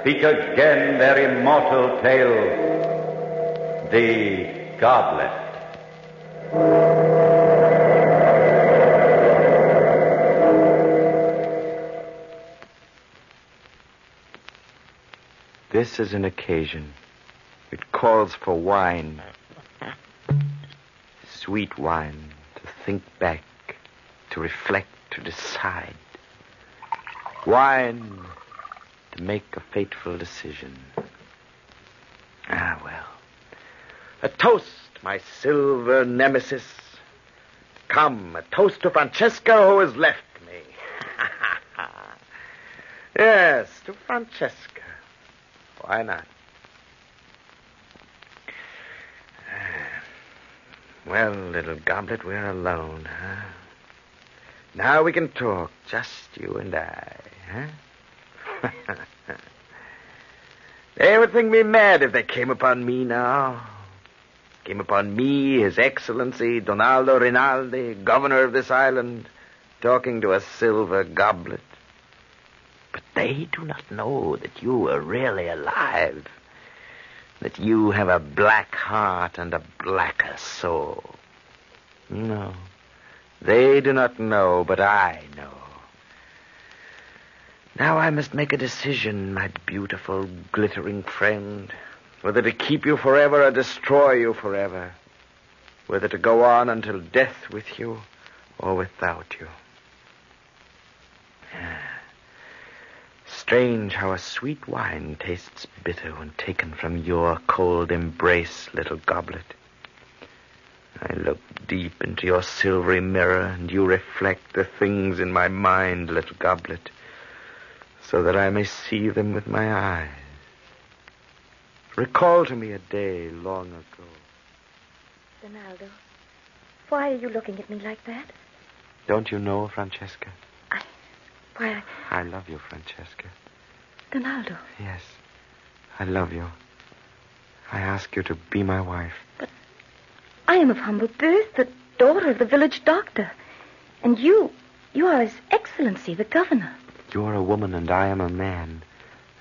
speak again their immortal tale. The Goblet. This is an occasion. It calls for wine. Sweet wine to think back, to reflect, to decide. Wine make a fateful decision. Ah, well. A toast, my silver nemesis. Come, a toast to Francesca who has left me. yes, to Francesca. Why not? Well, little goblet, we're alone, huh? Now we can talk, just you and I, huh? they would think me mad if they came upon me now. Came upon me, His Excellency Donaldo Rinaldi, governor of this island, talking to a silver goblet. But they do not know that you are really alive. That you have a black heart and a blacker soul. No. They do not know, but I know. Now I must make a decision, my beautiful, glittering friend. Whether to keep you forever or destroy you forever. Whether to go on until death with you or without you. Strange how a sweet wine tastes bitter when taken from your cold embrace, little goblet. I look deep into your silvery mirror, and you reflect the things in my mind, little goblet, so that I may see them with my eyes. Recall to me a day long ago. Donaldo, why are you looking at me like that? Don't you know, Francesca? I. Why, I. I love you, Francesca. Donaldo. Yes, I love you. I ask you to be my wife. But I am of humble birth, the daughter of the village doctor. And you, you are His Excellency, the governor. You are a woman and I am a man.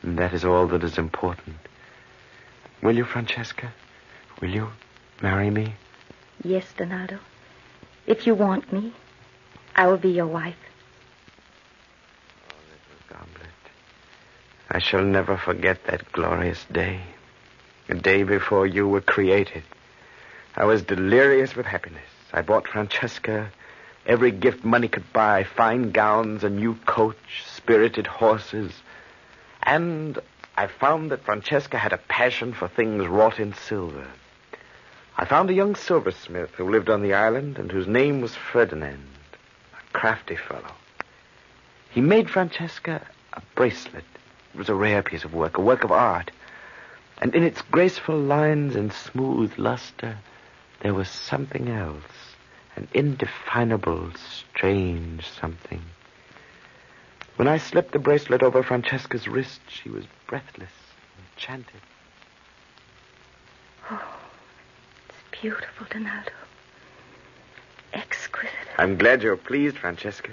And that is all that is important. Will you, Francesca? Will you marry me? Yes, Donaldo. If you want me, I will be your wife. Oh, little goblet. I shall never forget that glorious day. The day before you were created. I was delirious with happiness. I bought Francesca every gift money could buy fine gowns, a new coach, spirited horses. And I found that Francesca had a passion for things wrought in silver. I found a young silversmith who lived on the island and whose name was Ferdinand, a crafty fellow. He made Francesca a bracelet. It was a rare piece of work, a work of art. And in its graceful lines and smooth luster, there was something else, an indefinable, strange something. When I slipped the bracelet over Francesca's wrist, she was breathless, enchanted. Oh, it's beautiful, Donaldo. Exquisite. I'm glad you're pleased, Francesca.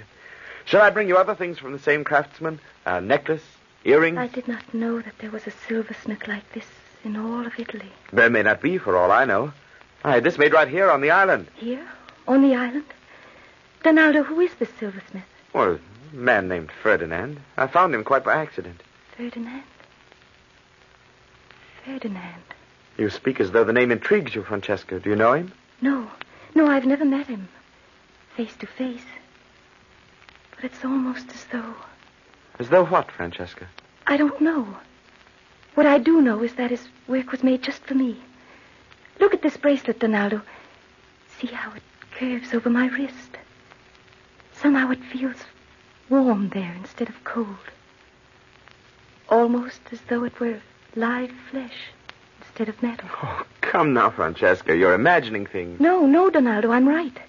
Shall I bring you other things from the same craftsman? A necklace, earrings? I did not know that there was a silversmith like this in all of Italy. There may not be, for all I know. I had this made right here on the island. Here? On the island? Donaldo, who is this silversmith? Well, a man named Ferdinand. I found him quite by accident. Ferdinand? Ferdinand. You speak as though the name intrigues you, Francesca. Do you know him? No. No, I've never met him. Face to face. But it's almost as though. As though what, Francesca? I don't know. What I do know is that his work was made just for me. Look at this bracelet, Donaldo. See how it curves over my wrist. Somehow it feels warm there instead of cold. Almost as though it were live flesh instead of metal. Oh, come now, Francesca. You're imagining things. No, no, Donaldo, I'm right.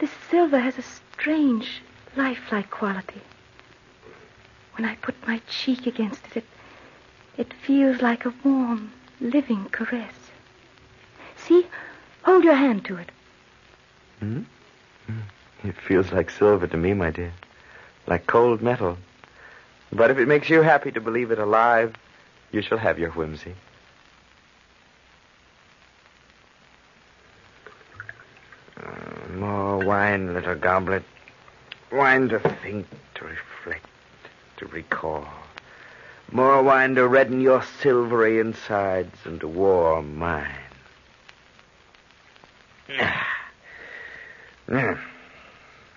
This silver has a strange, lifelike quality. When I put my cheek against it, it, it feels like a warm, living caress. See? Hold your hand to it. Hmm? hmm? It feels like silver to me, my dear. like cold metal. But if it makes you happy to believe it alive, you shall have your whimsy. Uh, more wine, little goblet. Wine to think, to reflect, to recall. More wine to redden your silvery insides and to warm mine. Mm.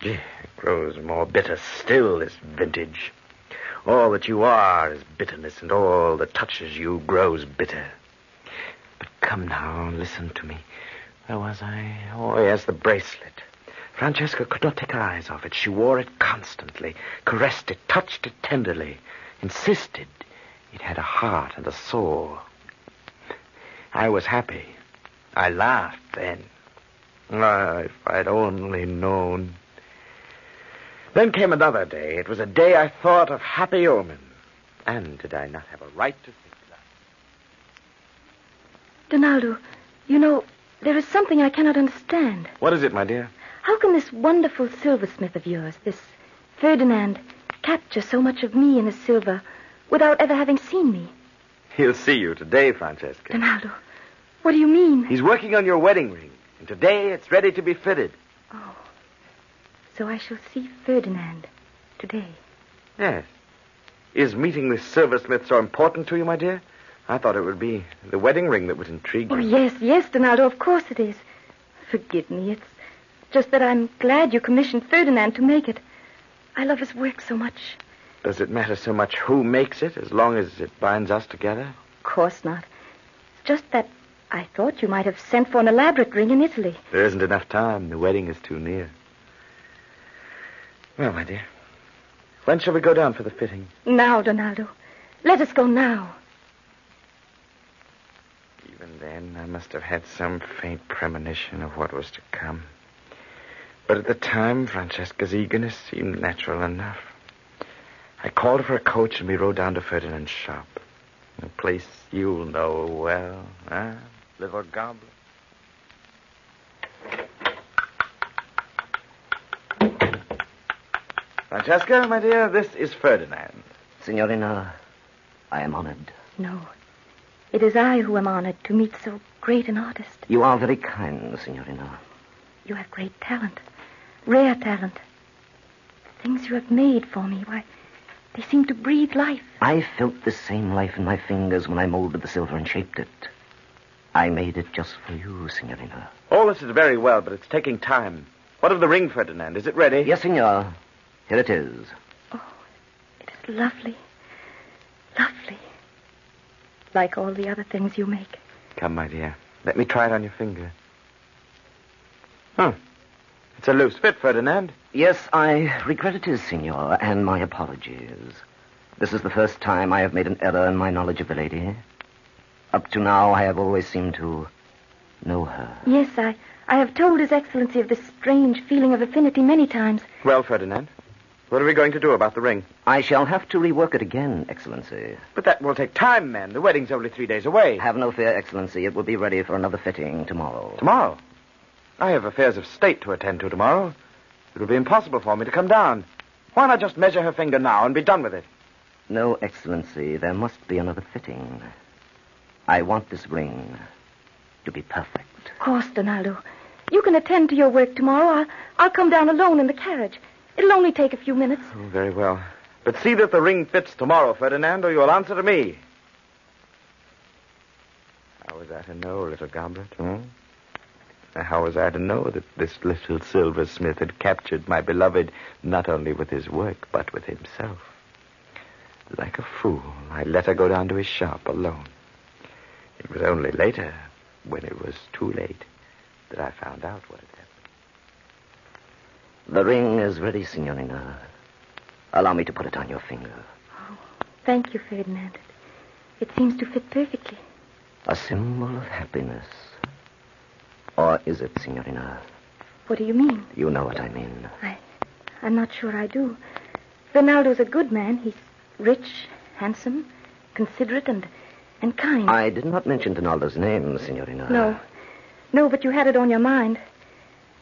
It grows more bitter still, this vintage. All that you are is bitterness, and all that touches you grows bitter. But come now, listen to me. Where was I? Oh, yes, the bracelet. Francesca could not take her eyes off it. She wore it constantly, caressed it, touched it tenderly, insisted it had a heart and a soul. I was happy. I laughed then. Ah, if I'd only known. Then came another day. It was a day I thought of happy omen. And did I not have a right to think that? Donaldo, you know, there is something I cannot understand. What is it, my dear? How can this wonderful silversmith of yours, this Ferdinand, capture so much of me in his silver without ever having seen me? He'll see you today, Francesca. Donaldo, what do you mean? He's working on your wedding ring, and today it's ready to be fitted. Oh, so I shall see Ferdinand today. Yes. Is meeting this silversmith so important to you, my dear? I thought it would be the wedding ring that would intrigue oh, you. Oh, yes, yes, Donaldo, of course it is. Forgive me, it's just that I'm glad you commissioned Ferdinand to make it. I love his work so much. Does it matter so much who makes it as long as it binds us together? Of course not. It's just that I thought you might have sent for an elaborate ring in Italy. There isn't enough time. The wedding is too near. Well, my dear, when shall we go down for the fitting? Now, Donaldo. Let us go now. Even then, I must have had some faint premonition of what was to come. But at the time, Francesca's eagerness seemed natural enough. I called for a coach and we rode down to Ferdinand's shop. A place you'll know well, huh, little goblin? Francesca, my dear, this is Ferdinand. Signorina, I am honored. No. It is I who am honored to meet so great an artist. You are very kind, Signorina. You have great talent. Rare talent. The things you have made for me, why, they seem to breathe life. I felt the same life in my fingers when I molded the silver and shaped it. I made it just for you, Signorina. All this is very well, but it's taking time. What of the ring, Ferdinand? Is it ready? Yes, Signor. Here it is. Oh, it is lovely. Lovely. Like all the other things you make. Come, my dear. Let me try it on your finger. Huh. It's a loose fit, Ferdinand. Yes, I regret it is, Signor, and my apologies. This is the first time I have made an error in my knowledge of the lady. Up to now, I have always seemed to know her. Yes, I, I have told His Excellency of this strange feeling of affinity many times. Well, Ferdinand, what are we going to do about the ring? I shall have to rework it again, Excellency. But that will take time, man. The wedding's only three days away. Have no fear, Excellency. It will be ready for another fitting tomorrow. Tomorrow. I have affairs of state to attend to tomorrow. It will be impossible for me to come down. Why not just measure her finger now and be done with it? No, Excellency. There must be another fitting. I want this ring to be perfect. Of course, Donaldo. You can attend to your work tomorrow. I'll, I'll come down alone in the carriage. It'll only take a few minutes. Oh, very well. But see that the ring fits tomorrow, Ferdinand, or you'll answer to me. How was I to know, little goblet? Hmm? How was I to know that this little silversmith had captured my beloved not only with his work, but with himself? Like a fool, I let her go down to his shop alone. It was only later, when it was too late, that I found out what had happened. The ring is ready, Signorina. Allow me to put it on your finger. Oh, thank you, Ferdinand. It seems to fit perfectly. A symbol of happiness. Or is it, Signorina? What do you mean? You know what I mean. I, I'm not sure I do. Ronaldo's a good man. He's rich, handsome, considerate, and and kind. I did not mention Donaldo's name, Signorina. No. No, but you had it on your mind.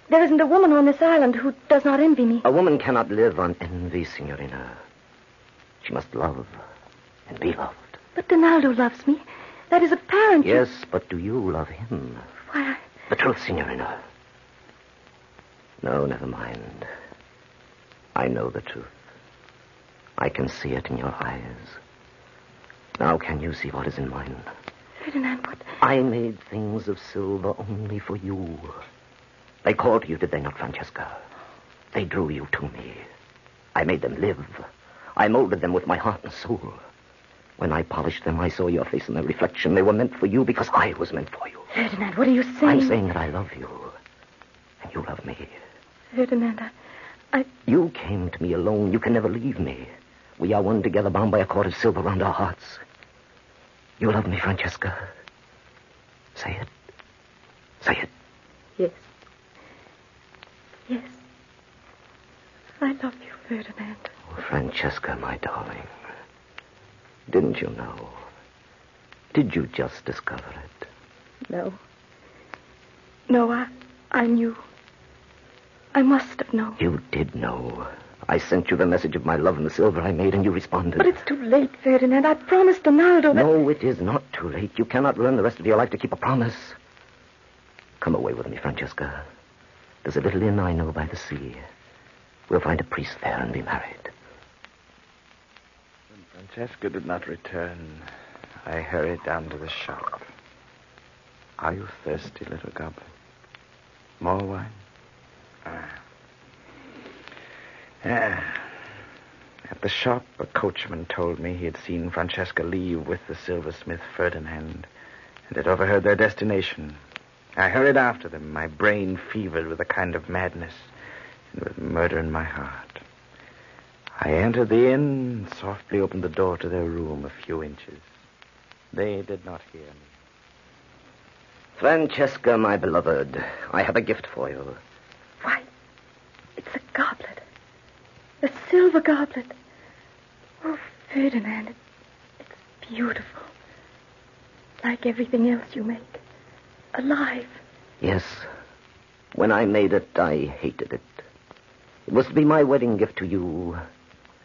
There isn't a woman on this island who does not envy me. A woman cannot live on envy, Signorina. She must love and be loved. But Donaldo loves me. That is apparent. Yes, but do you love him? Why, I... The truth, Signorina. No, never mind. I know the truth. I can see it in your eyes. Now can you see what is in mine? Ferdinand, what... I made things of silver only for you. They called to you, did they not, Francesca? They drew you to me. I made them live. I molded them with my heart and soul. When I polished them, I saw your face in their reflection. They were meant for you because I was meant for you. Ferdinand, what are you saying? I'm saying that I love you. And you love me. Ferdinand, I... I... You came to me alone. You can never leave me. We are one together, bound by a cord of silver round our hearts. You love me, Francesca. Say it. Say it. Yes. Yes. I love you, Ferdinand. Oh, Francesca, my darling. Didn't you know? Did you just discover it? No. No, I, I knew. I must have known. You did know. I sent you the message of my love and the silver I made, and you responded. But it's too late, Ferdinand. I promised Donaldo that... No, it is not too late. You cannot learn the rest of your life to keep a promise. Come away with me, Francesca. There's a little inn I know by the sea. We'll find a priest there and be married. When Francesca did not return, I hurried down to the shop. Are you thirsty, little goblin? More wine? Ah. Yeah. At the shop, a coachman told me he had seen Francesca leave with the silversmith Ferdinand and had overheard their destination. I hurried after them, my brain fevered with a kind of madness and with murder in my heart. I entered the inn and softly opened the door to their room a few inches. They did not hear me. Francesca, my beloved, I have a gift for you. Why, it's a goblet. Silver goblet. Oh, Ferdinand, it, it's beautiful. Like everything else you make. Alive. Yes. When I made it, I hated it. It was to be my wedding gift to you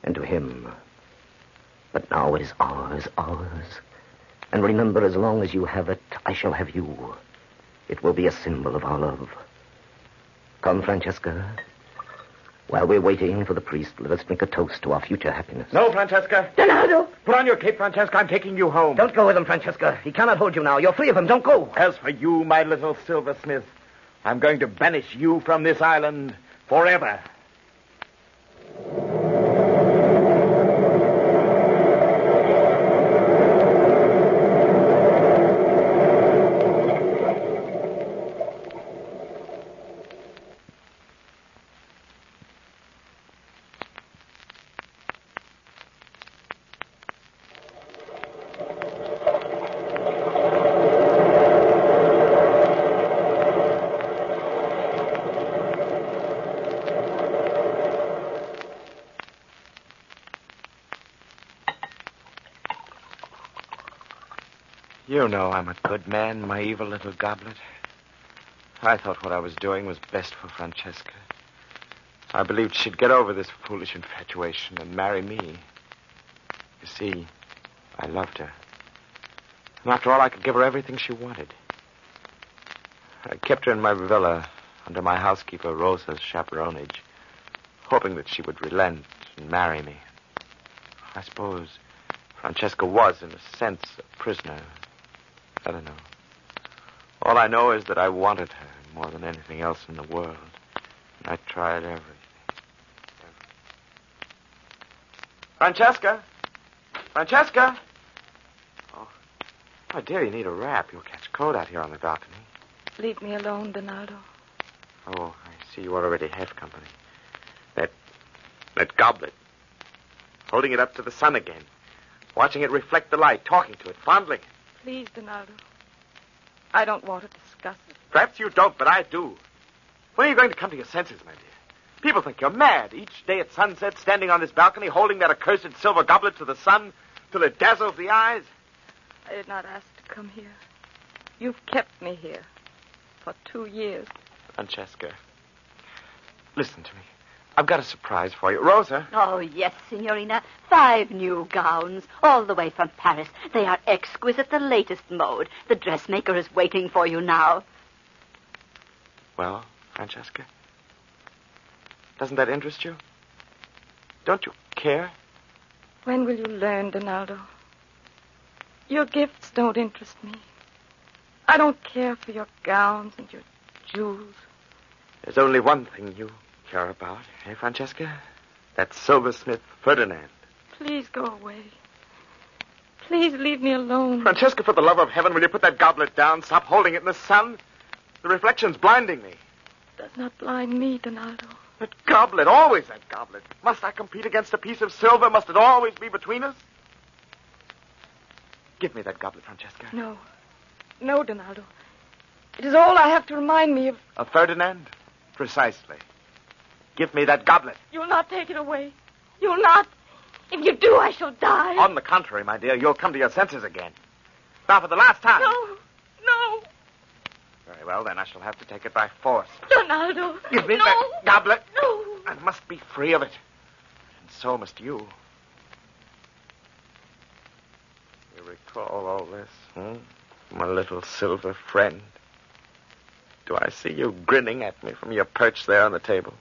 and to him. But now it is ours, ours. And remember, as long as you have it, I shall have you. It will be a symbol of our love. Come, Francesca. While we're waiting for the priest, let us drink a toast to our future happiness. No, Francesca. Donaldo! Put on your cape, Francesca. I'm taking you home. Don't go with him, Francesca. He cannot hold you now. You're free of him. Don't go. As for you, my little silversmith, I'm going to banish you from this island forever. You know I'm a good man, my evil little goblet. I thought what I was doing was best for Francesca. I believed she'd get over this foolish infatuation and marry me. You see, I loved her. And after all, I could give her everything she wanted. I kept her in my villa under my housekeeper Rosa's chaperonage, hoping that she would relent and marry me. I suppose Francesca was, in a sense, a prisoner. I don't know. All I know is that I wanted her more than anything else in the world. And I tried everything. everything. Francesca? Francesca? Oh, oh, dear, you need a wrap. You'll catch cold out here on the balcony. Leave me alone, Donaldo. Oh, I see you already have company. That, that goblet. Holding it up to the sun again. Watching it reflect the light, talking to it, fondling it. Please, Donaldo. I don't want to discuss it. Perhaps you don't, but I do. When are you going to come to your senses, my dear? People think you're mad. Each day at sunset, standing on this balcony, holding that accursed silver goblet to the sun till it dazzles the eyes. I did not ask to come here. You've kept me here for two years. Francesca, Listen to me. I've got a surprise for you. Rosa. Oh, yes, Signorina. Five new gowns, all the way from Paris. They are exquisite, the latest mode. The dressmaker is waiting for you now. Well, Francesca? Doesn't that interest you? Don't you care? When will you learn, Donaldo? Your gifts don't interest me. I don't care for your gowns and your jewels. There's only one thing you care about, eh, Francesca? That silversmith Ferdinand. Please go away. Please leave me alone. Francesca, for the love of heaven, will you put that goblet down? Stop holding it in the sun. The reflection's blinding me. It does not blind me, Donaldo. That goblet, always that goblet. Must I compete against a piece of silver? Must it always be between us? Give me that goblet, Francesca. No. No, Donaldo. It is all I have to remind me of. A Ferdinand? Precisely. Give me that goblet. You'll not take it away. You'll not. If you do, I shall die. On the contrary, my dear, you'll come to your senses again. Now, for the last time. No. No. Very well, then I shall have to take it by force. Donaldo. Give me no. that goblet. No. I must be free of it. And so must you. You recall all this, hmm? My little silver friend. Do I see you grinning at me from your perch there on the table?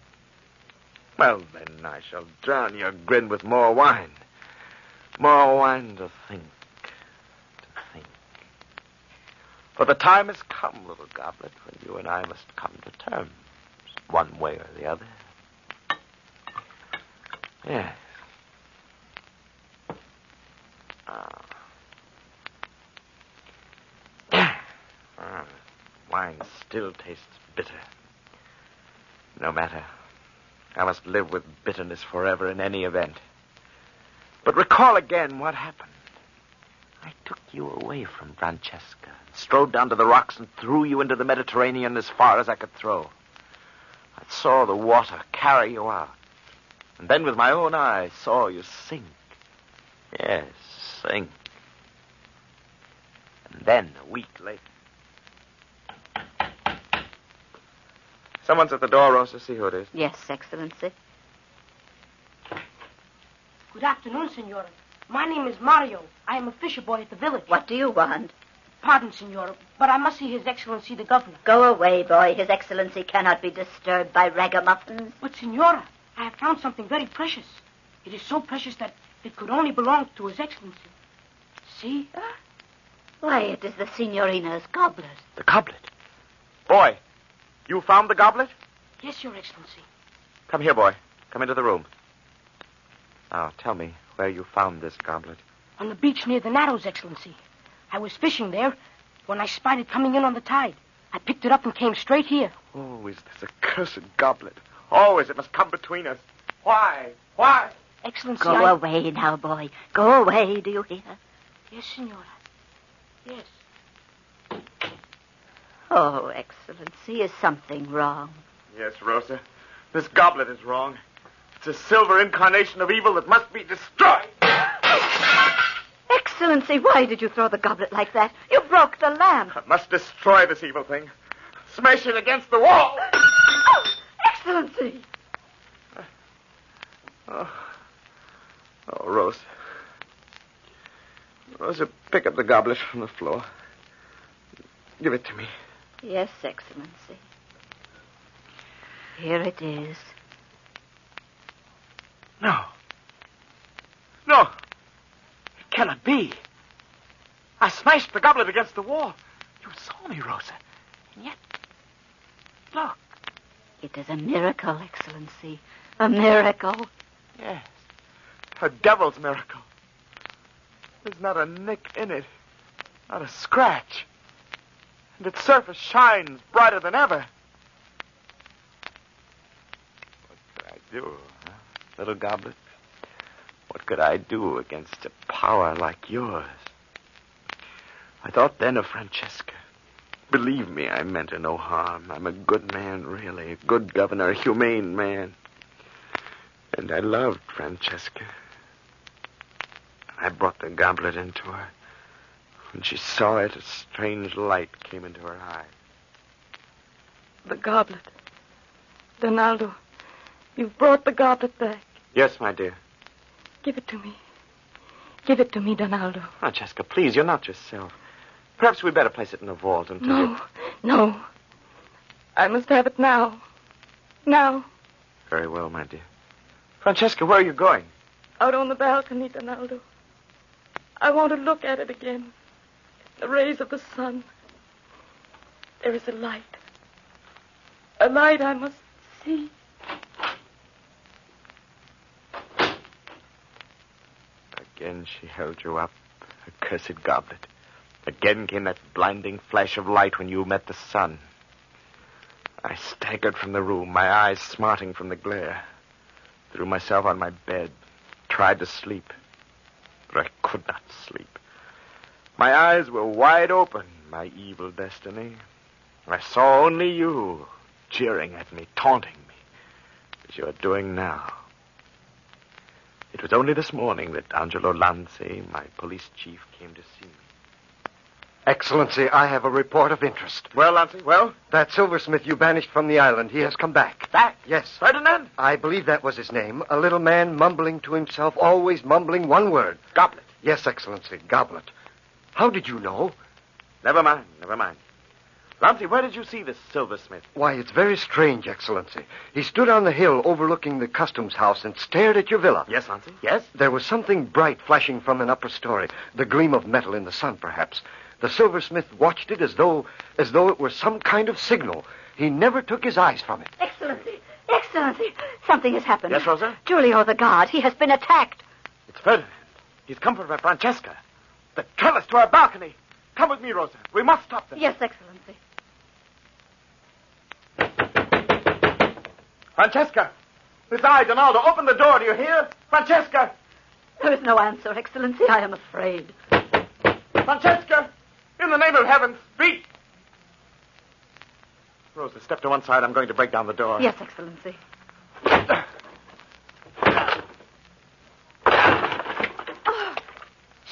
Well, then I shall drown your grin with more wine. More wine to think. To think. For the time has come, little goblet, when you and I must come to terms, one way or the other. Yes. Ah. ah. Wine still tastes bitter. No matter. I must live with bitterness forever in any event. But recall again what happened. I took you away from Francesca, strode down to the rocks, and threw you into the Mediterranean as far as I could throw. I saw the water carry you out. And then with my own eyes saw you sink. Yes, sink. And then, a week later. Someone's at the door, Rosa. See who it is. Yes, Excellency. Good afternoon, Senora. My name is Mario. I am a fisher boy at the village. What do you want? Pardon, Senora, but I must see His Excellency the Governor. Go away, boy. His Excellency cannot be disturbed by ragamuffins. But, Senora, I have found something very precious. It is so precious that it could only belong to His Excellency. See? Why, it is the Signorina's goblet. The goblet. Boy, you found the goblet? Yes, Your Excellency. Come here, boy. Come into the room. Now, tell me where you found this goblet. On the beach near the Narrows, Excellency. I was fishing there when I spied it coming in on the tide. I picked it up and came straight here. Oh, is this accursed goblet? Always it must come between us. Why? Why? Excellency, Go I... away now, boy. Go away, do you hear? Yes, Senora. Yes. Oh, Excellency, is something wrong? Yes, Rosa. This goblet is wrong. It's a silver incarnation of evil that must be destroyed. Excellency, why did you throw the goblet like that? You broke the lamp. I must destroy this evil thing. Smash it against the wall. Oh, Excellency! Oh, oh Rosa. Rosa, pick up the goblet from the floor. Give it to me. Yes, Excellency. Here it is. No. No. It cannot be. I smashed the goblet against the wall. You saw me, Rosa. And yet, look. It is a miracle, Excellency. A miracle. Yes. A devil's miracle. There's not a nick in it. Not a scratch. And its surface shines brighter than ever. What could I do, huh? little goblet? What could I do against a power like yours? I thought then of Francesca. Believe me, I meant her no harm. I'm a good man, really. A good governor, a humane man. And I loved Francesca. I brought the goblet into her. When she saw it, a strange light came into her eyes. The goblet. Donaldo, You've brought the goblet back. Yes, my dear. Give it to me. Give it to me, Donaldo. Oh, Francesca, please, you're not yourself. Perhaps we'd better place it in the vault until No, you... no. I must have it now. Now. Very well, my dear. Francesca, where are you going? Out on the balcony, Donaldo. I want to look at it again. The rays of the sun. There is a light. A light I must see. Again she held you up, accursed goblet. Again came that blinding flash of light when you met the sun. I staggered from the room, my eyes smarting from the glare. Threw myself on my bed, tried to sleep, but I could not sleep. My eyes were wide open, my evil destiny. I saw only you, jeering at me, taunting me, as you are doing now. It was only this morning that Angelo Lanzi, my police chief, came to see me. Excellency, I have a report of interest. Well, Lanzi, well? That silversmith you banished from the island, he has come back. Back? Yes. Ferdinand? I believe that was his name. A little man mumbling to himself, always mumbling one word. Goblet. Yes, Excellency, goblet. How did you know? Never mind, never mind. Lanzi, where did you see this silversmith? Why, it's very strange, Excellency. He stood on the hill overlooking the customs house and stared at your villa. Yes, Lanzi, yes? There was something bright flashing from an upper story, the gleam of metal in the sun, perhaps. The silversmith watched it as though as though it were some kind of signal. He never took his eyes from it. Excellency, Excellency, something has happened. Yes, Rosa? Giulio the guard, he has been attacked. It's Ferdinand. He's come for Francesca. The trellis to our balcony. Come with me, Rosa. We must stop them. Yes, Excellency. Francesca! It's I, Donaldo. Open the door, do you hear? Francesca! There is no answer, Excellency. I am afraid. Francesca! In the name of heaven, speak! Rosa, step to one side. I'm going to break down the door. Yes, Excellency.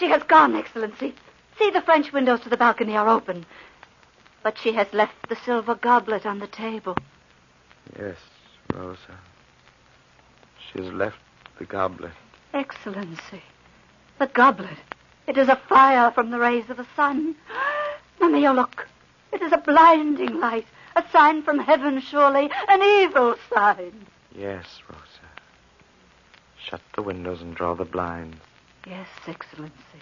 She has gone, Excellency. See, the French windows to the balcony are open. But she has left the silver goblet on the table. Yes, Rosa. She has left the goblet. Excellency. The goblet. It is a fire from the rays of the sun. Mamma, look. It is a blinding light. A sign from heaven, surely. An evil sign. Yes, Rosa. Shut the windows and draw the blinds. Yes, Excellency.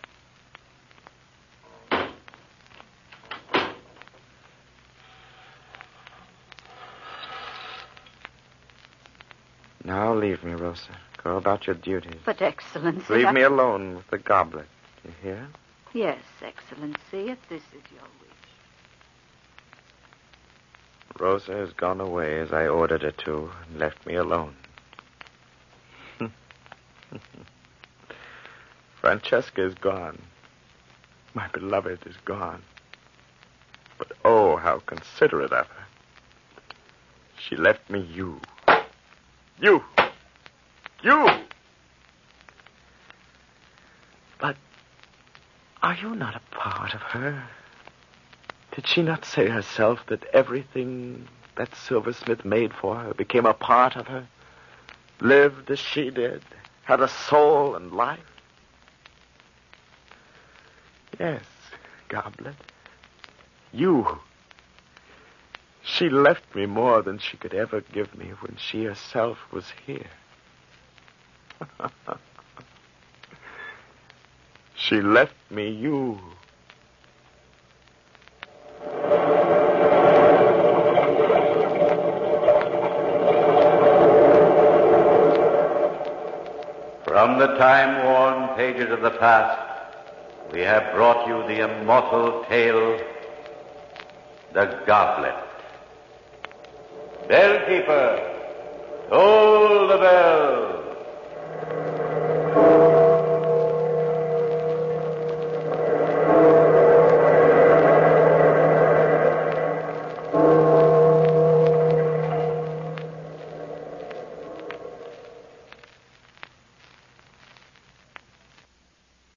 Now leave me, Rosa. Go about your duties. But, Excellency. Leave I- me alone with the goblet. Do You hear? Yes, Excellency, if this is your wish. Rosa has gone away as I ordered her to and left me alone. Francesca is gone. My beloved is gone. But oh, how considerate of her. She left me you. You. You. But are you not a part of her? Did she not say herself that everything that silversmith made for her became a part of her? Lived as she did, had a soul and life? Yes, Goblet. You. She left me more than she could ever give me when she herself was here. she left me you. From the time worn pages of the past, we have brought you the immortal tale, The Goblet. Bellkeeper, toll the bell.